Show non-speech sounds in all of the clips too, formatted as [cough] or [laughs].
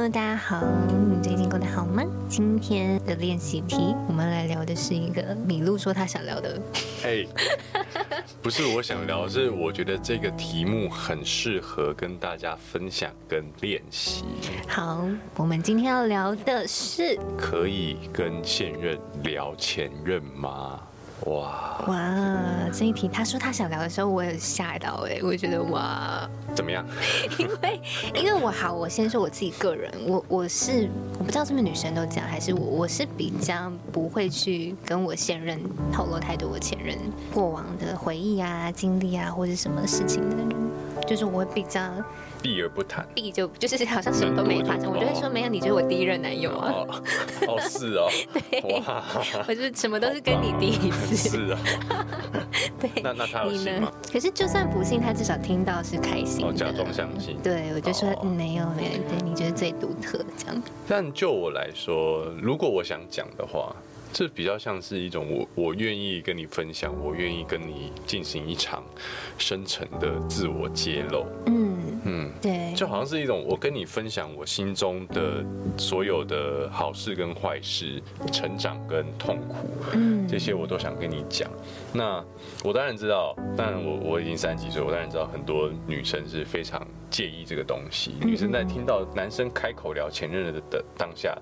Hello，大家好，你最近过得好吗？今天的练习题，我们来聊的是一个米露说他想聊的。嘿，[laughs] 不是我想聊，是我觉得这个题目很适合跟大家分享跟练习。好，我们今天要聊的是，可以跟现任聊前任吗？哇。哇，这一题他说他想聊的时候，我有吓到哎，我觉得哇，怎么样？[laughs] 因为因为我好，我先说我自己个人，我我是我不知道是不是女生都这样，还是我我是比较不会去跟我现任透露太多我前任过往的回忆啊、经历啊或者什么事情的人，就是我会比较。避而不谈，避就就是好像什么都没发生，我就会说没有，你就是我第一任男友啊。哦，是哦，[laughs] 对，我就什么都是跟你第一次。是啊，[laughs] 对。那那他有信吗？可是就算不信，他至少听到是开心哦。假装相信。对，我就说没有没有，对，你觉得最独特这样。但就我来说，如果我想讲的话。这比较像是一种我我愿意跟你分享，我愿意跟你进行一场深层的自我揭露。嗯嗯，对，就好像是一种我跟你分享我心中的所有的好事跟坏事、成长跟痛苦，嗯，这些我都想跟你讲。那我当然知道，但我我已经三十几岁，我当然知道很多女生是非常介意这个东西。女生在听到男生开口聊前任的的当下，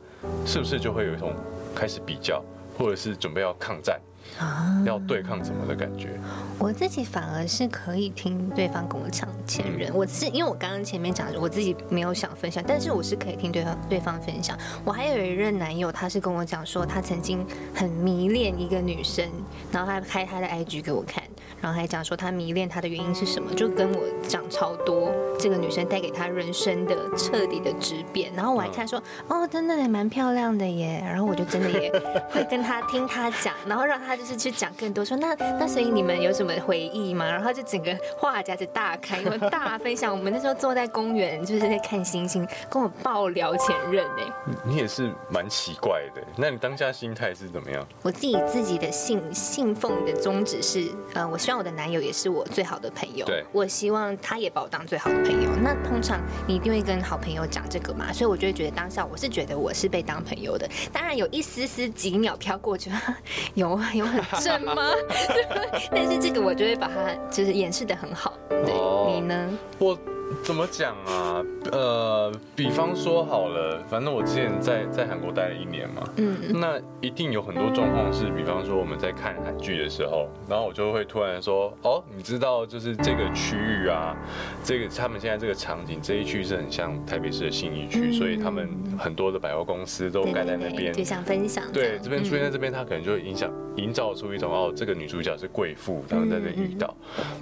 是不是就会有一种开始比较？或者是准备要抗战啊，要对抗什么的感觉？我自己反而是可以听对方跟我讲前任，我是因为我刚刚前面讲我自己没有想分享，但是我是可以听对方对方分享。我还有一任男友，他是跟我讲说，他曾经很迷恋一个女生，然后他开他的 IG 给我看。然后还讲说他迷恋他的原因是什么，就跟我讲超多这个女生带给他人生的彻底的质变。然后我还看说哦，真的也蛮漂亮的耶。然后我就真的也会跟他听他讲，然后让他就是去讲更多，说那那所以你们有什么回忆吗？然后就整个话匣子大开，因为大分享。我们那时候坐在公园就是在看星星，跟我爆聊前任哎。你也是蛮奇怪的，那你当下心态是怎么样？我自己自己的信信奉的宗旨是，呃，我。希望我的男友也是我最好的朋友，对，我希望他也把我当最好的朋友。那通常你一定会跟好朋友讲这个嘛，所以我就会觉得当下我是觉得我是被当朋友的。当然有一丝丝几秒飘过去，[laughs] 有有很正吗？[laughs] 但是这个我就会把它就是掩饰的很好。对，你呢？我。怎么讲啊？呃，比方说好了，反正我之前在在韩国待了一年嘛，嗯，那一定有很多状况是，比方说我们在看韩剧的时候，然后我就会突然说，哦，你知道就是这个区域啊，这个他们现在这个场景这一区是很像台北市的信义区，所以他们很多的百货公司都盖在那边，就想分享，对，这边出现在这边，它可能就会影响营造出一种哦，这个女主角是贵妇，他们在这遇到，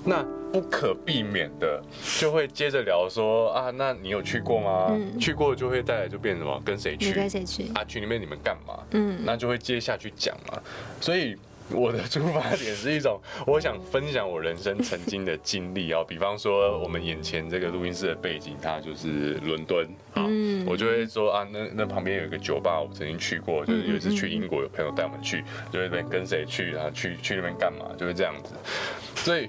那。不可避免的就会接着聊说啊，那你有去过吗？去过就会带来就变什么？跟谁去？跟谁去？啊，群里面你们干嘛？嗯，那就会接下去讲嘛。所以我的出发点是一种，我想分享我人生曾经的经历哦。比方说，我们眼前这个录音室的背景，它就是伦敦啊。我就会说啊，那那旁边有一个酒吧，我曾经去过，就是有一次去英国，有朋友带我们去，就那边跟谁去啊？去去那边干嘛？就会这样子。所以。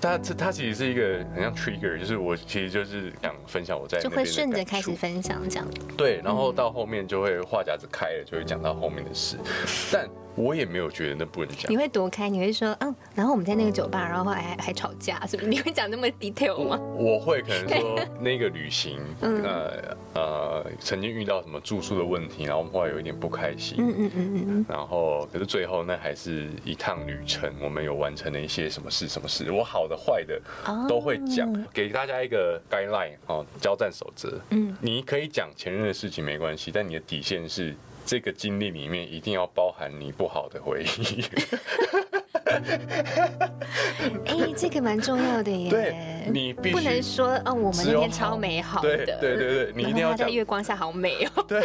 它这它其实是一个很像 trigger，就是我其实就是想分享我在就会顺着开始分享这样。对，然后到后面就会话匣子开了，就会讲到后面的事，但。我也没有觉得那不能讲。你会躲开？你会说嗯，然后我们在那个酒吧，然后还还吵架，是不是？你会讲那么 detail 吗？我会可能说 [laughs] 那个旅行，呃呃，曾经遇到什么住宿的问题，然后我们后来有一点不开心。嗯嗯嗯嗯。然后可是最后那还是一趟旅程，我们有完成了一些什么事什么事，我好的坏的都会讲，给大家一个 guideline 哦，交战守则。嗯，你可以讲前任的事情没关系，但你的底线是。这个经历里面一定要包含你不好的回忆。[laughs] 哎，这个蛮重要的耶。对，你不能说哦，我们那天超美好的。对对对对，[laughs] 你一定要在月光下好美哦。对，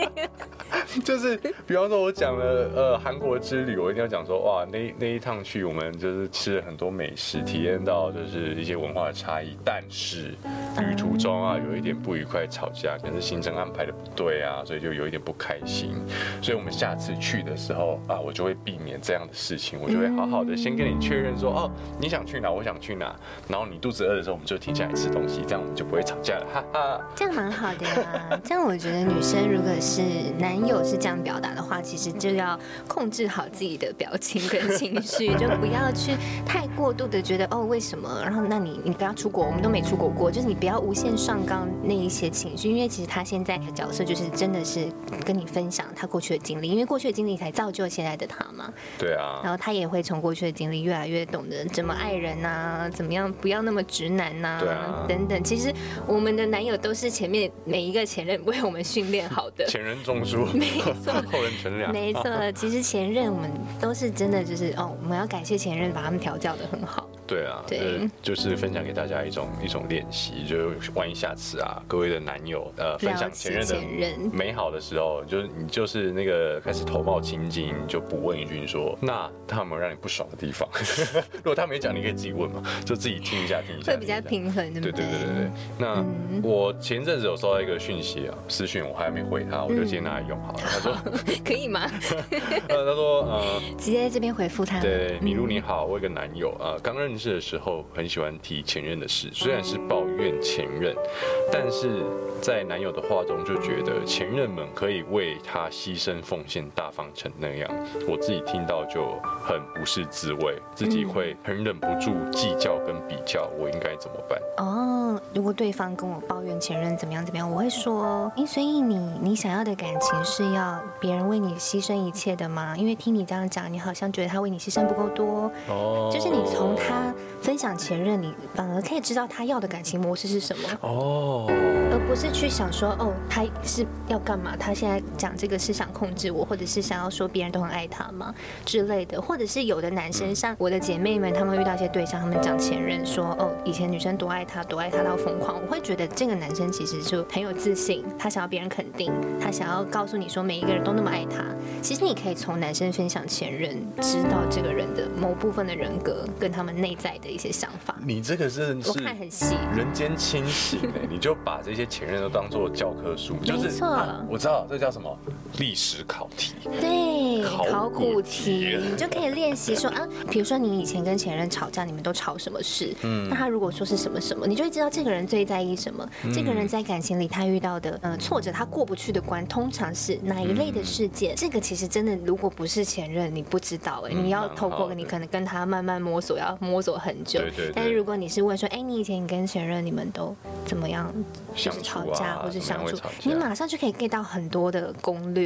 [laughs] 就是比方说，我讲了呃韩国之旅，我一定要讲说哇，那那一趟去，我们就是吃了很多美食，体验到就是一些文化的差异。但是旅途中啊，有一点不愉快，吵架，可能是行程安排的不对啊，所以就有一点不开心。所以我们下次去的时候啊，我就会避免这样的事情。我就会好好的先跟你确认说，哦，你想去哪，我想去哪，然后你肚子饿的时候，我们就停下来吃东西，这样我们就不会吵架了，哈哈。这样蛮好的呀。[laughs] 这样我觉得女生如果是男友是这样表达的话，其实就要控制好自己的表情跟情绪，就不要去太过度的觉得哦为什么，然后那你你不要出国，我们都没出国过，就是你不要无限上纲那一些情绪，因为其实他现在的角色就是真的是跟你分享他过去的经历，因为过去的经历才造就现在的他嘛。对啊。然后他也会从过去的经历越来越懂得怎么爱人呐，怎么样不要那么直男呐，等等。其实我们的男友都是前面每一个前任为我们训练好的。前任种树，[laughs] 没错，后人乘凉。没错，其实前任我们都是真的就是哦，我们要感谢前任把他们调教的很好。对啊，对，就是分享给大家一种一种练习，就是万一下次啊，各位的男友呃分享前任的美好的时候，就是你就是那个开始头冒青筋，就不问一句说，那他有没有让你不爽的地方？[laughs] 如果他没讲，你可以自己问嘛，[laughs] 就自己听一下听一下，会比较平衡，对对对对对。那我前阵子有收到一个讯息啊，私讯我还没回他，我就直接拿来用好了。他说 [laughs] 可以吗？呃，他说呃，直接这边回复他。对，米露你好，我有个男友啊，刚认事。的时候很喜欢提前任的事，虽然是抱怨前任，但是在男友的话中就觉得前任们可以为他牺牲奉献，大方成那样。我自己听到就很不是滋味，自己会很忍不住计较跟比较，我应该怎么办？哦，如果对方跟我抱怨前任怎么样怎么样，我会说，哎，所以你你想要的感情是要别人为你牺牲一切的吗？因为听你这样讲，你好像觉得他为你牺牲不够多。哦，就是你从他。分享前任，你反而可以知道他要的感情模式是什么。哦，而不是去想说哦，他是要干嘛？他现在讲这个是想控制我，或者是想要说别人都很爱他吗之类的？或者是有的男生像我的姐妹们，他们遇到一些对象，他们讲前任说哦，以前女生多爱他，多爱他到疯狂。我会觉得这个男生其实就很有自信，他想要别人肯定，他想要告诉你说每一个人都那么爱他。其实你可以从男生分享前任，知道这个人的某部分的人格跟他们内在的。一些想法，你这个是我看很细，人间清醒哎，你就把这些前任都当做教科书，就是，我知道这叫什么历史考题，对，考古题，你就可以练习说啊，比如说你以前跟前任吵架，你们都吵什么事？嗯，那他如果说是什么什么，你就会知道这个人最在意什么，这个人在感情里他遇到的呃挫折，他过不去的关，通常是哪一类的事件？这个其实真的，如果不是前任，你不知道哎，你要透过你可能跟他慢慢摸索，要摸索很。对对。但是如果你是问说，哎，你以前你跟前任你们都怎么样？就是吵架或者相处，你马上就可以 get 到很多的攻略。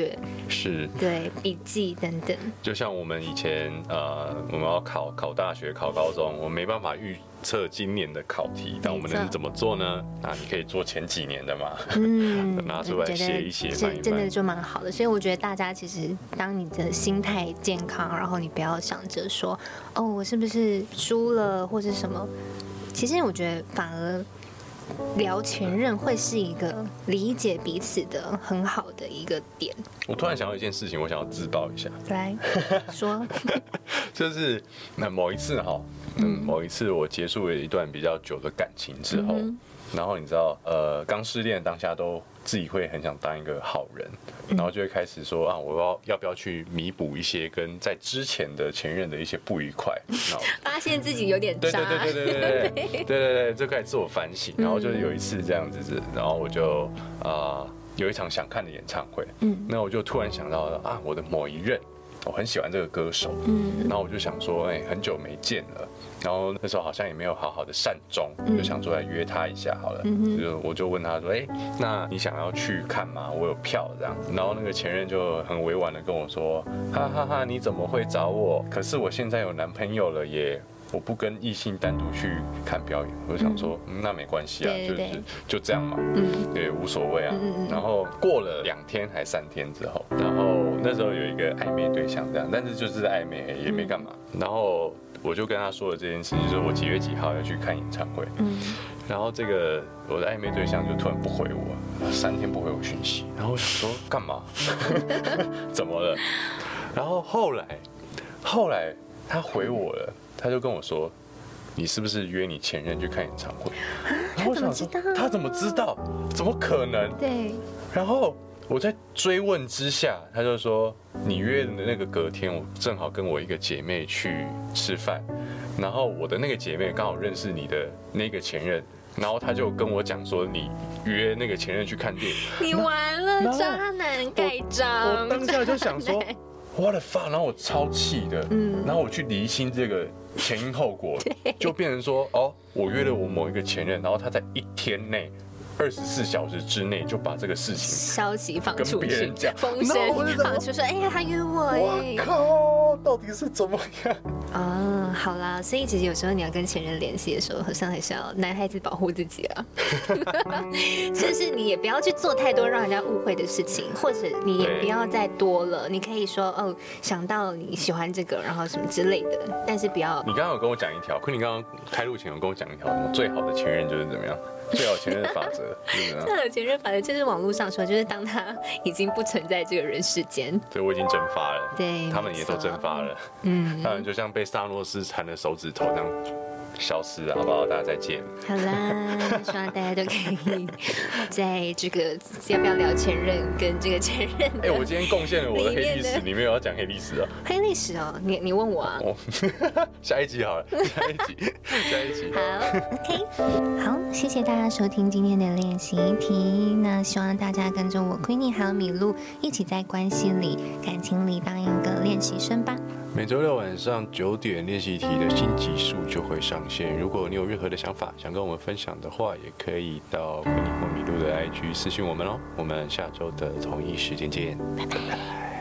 是。对，笔记等等。就像我们以前呃，我们要考考大学、考高中，我没办法预测今年的考题，但我们能怎么做呢？那你可以做前几年的嘛，嗯，[laughs] 拿出来写一写，真的就蛮好的。所以我觉得大家其实，当你的心态健康，然后你不要想着说，哦，我是不是输了？或者什么，其实我觉得反而聊前任会是一个理解彼此的很好的一个点。我突然想到一件事情，我想要自爆一下。来说，[laughs] 就是那某一次哈，嗯，某一次我结束了一段比较久的感情之后。然后你知道，呃，刚失恋当下都自己会很想当一个好人，然后就会开始说啊，我要要不要去弥补一些跟在之前的前任的一些不愉快，然后 [laughs] 发现自己有点对对对对对对 [laughs] 对对对，就开始自我反省，然后就有一次这样子，然后我就啊、呃、有一场想看的演唱会，嗯，那我就突然想到了啊，我的某一任。我很喜欢这个歌手，嗯，然后我就想说，哎，很久没见了，然后那时候好像也没有好好的善终，就想说来约他一下好了，嗯就我就问他说，哎，那你想要去看吗？我有票这样，然后那个前任就很委婉的跟我说，哈哈哈，你怎么会找我？可是我现在有男朋友了耶。我不跟异性单独去看表演，我就想说，那没关系啊，就是就这样嘛，嗯对，无所谓啊。然后过了两天还三天之后，然后那时候有一个暧昧对象这样，但是就是暧昧也没干嘛。然后我就跟他说了这件事，就是我几月几号要去看演唱会。然后这个我的暧昧对象就突然不回我，三天不回我讯息。然后我想说干嘛？[laughs] 怎么了？然后后来后来他回我了。他就跟我说：“你是不是约你前任去看演唱会？”他怎么知道？他怎么知道？怎么可能？对。然后我在追问之下，他就说：“你约的那个隔天，我正好跟我一个姐妹去吃饭，然后我的那个姐妹刚好认识你的那个前任，然后他就跟我讲说你约那个前任去看电影，[laughs] 你完了，渣男盖章。我当下就想说。我的发，然后我超气的，嗯，然后我去厘清这个前因后果，[laughs] 就变成说，哦，我约了我某一个前任，然后他在一天内。二十四小时之内就把这个事情消息放出去，跟别人讲，风声放出说，哎呀，他约我哎，我靠，到底是怎么样？啊，好啦，所以其实有时候你要跟前任联系的时候，好像还是要男孩子保护自己啊，[laughs] 就是你也不要去做太多让人家误会的事情，或者你也不要再多了，你可以说哦，想到你喜欢这个，然后什么之类的，但是不要。你刚刚有跟我讲一条，可你刚刚开路前有跟我讲一条，什么最好的前任就是怎么样？最好前任法则，最好前任法则就是网络上说，就是当他已经不存在这个人世间，对我已经蒸发了，对，他们也都蒸发了，嗯，当然就像被萨诺斯缠的手指头那样。消失了，好不好？大家再见。好啦，[laughs] 希望大家都可以在这个要不要聊前任跟这个前任。哎，我今天贡献了我的黑历史，你没有要讲黑历史啊？黑历史哦，你你问我啊？哦，[laughs] 下一集好了，下一集，[laughs] 下一集。好，OK，好，谢谢大家收听今天的练习题。那希望大家跟着我 Queenie 还有米露一起在关系里、感情里当一个练习生吧。每周六晚上九点，练习题的新集数就会上线。如果你有任何的想法想跟我们分享的话，也可以到昆尼或米露的 IG 私信我们哦。我们下周的同一时间见，拜拜。